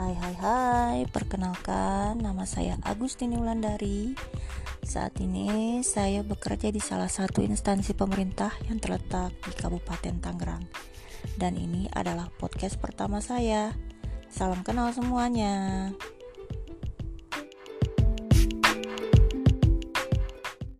Hai hai hai, perkenalkan nama saya Agustini Wulandari. Saat ini saya bekerja di salah satu instansi pemerintah yang terletak di Kabupaten Tangerang. Dan ini adalah podcast pertama saya. Salam kenal semuanya.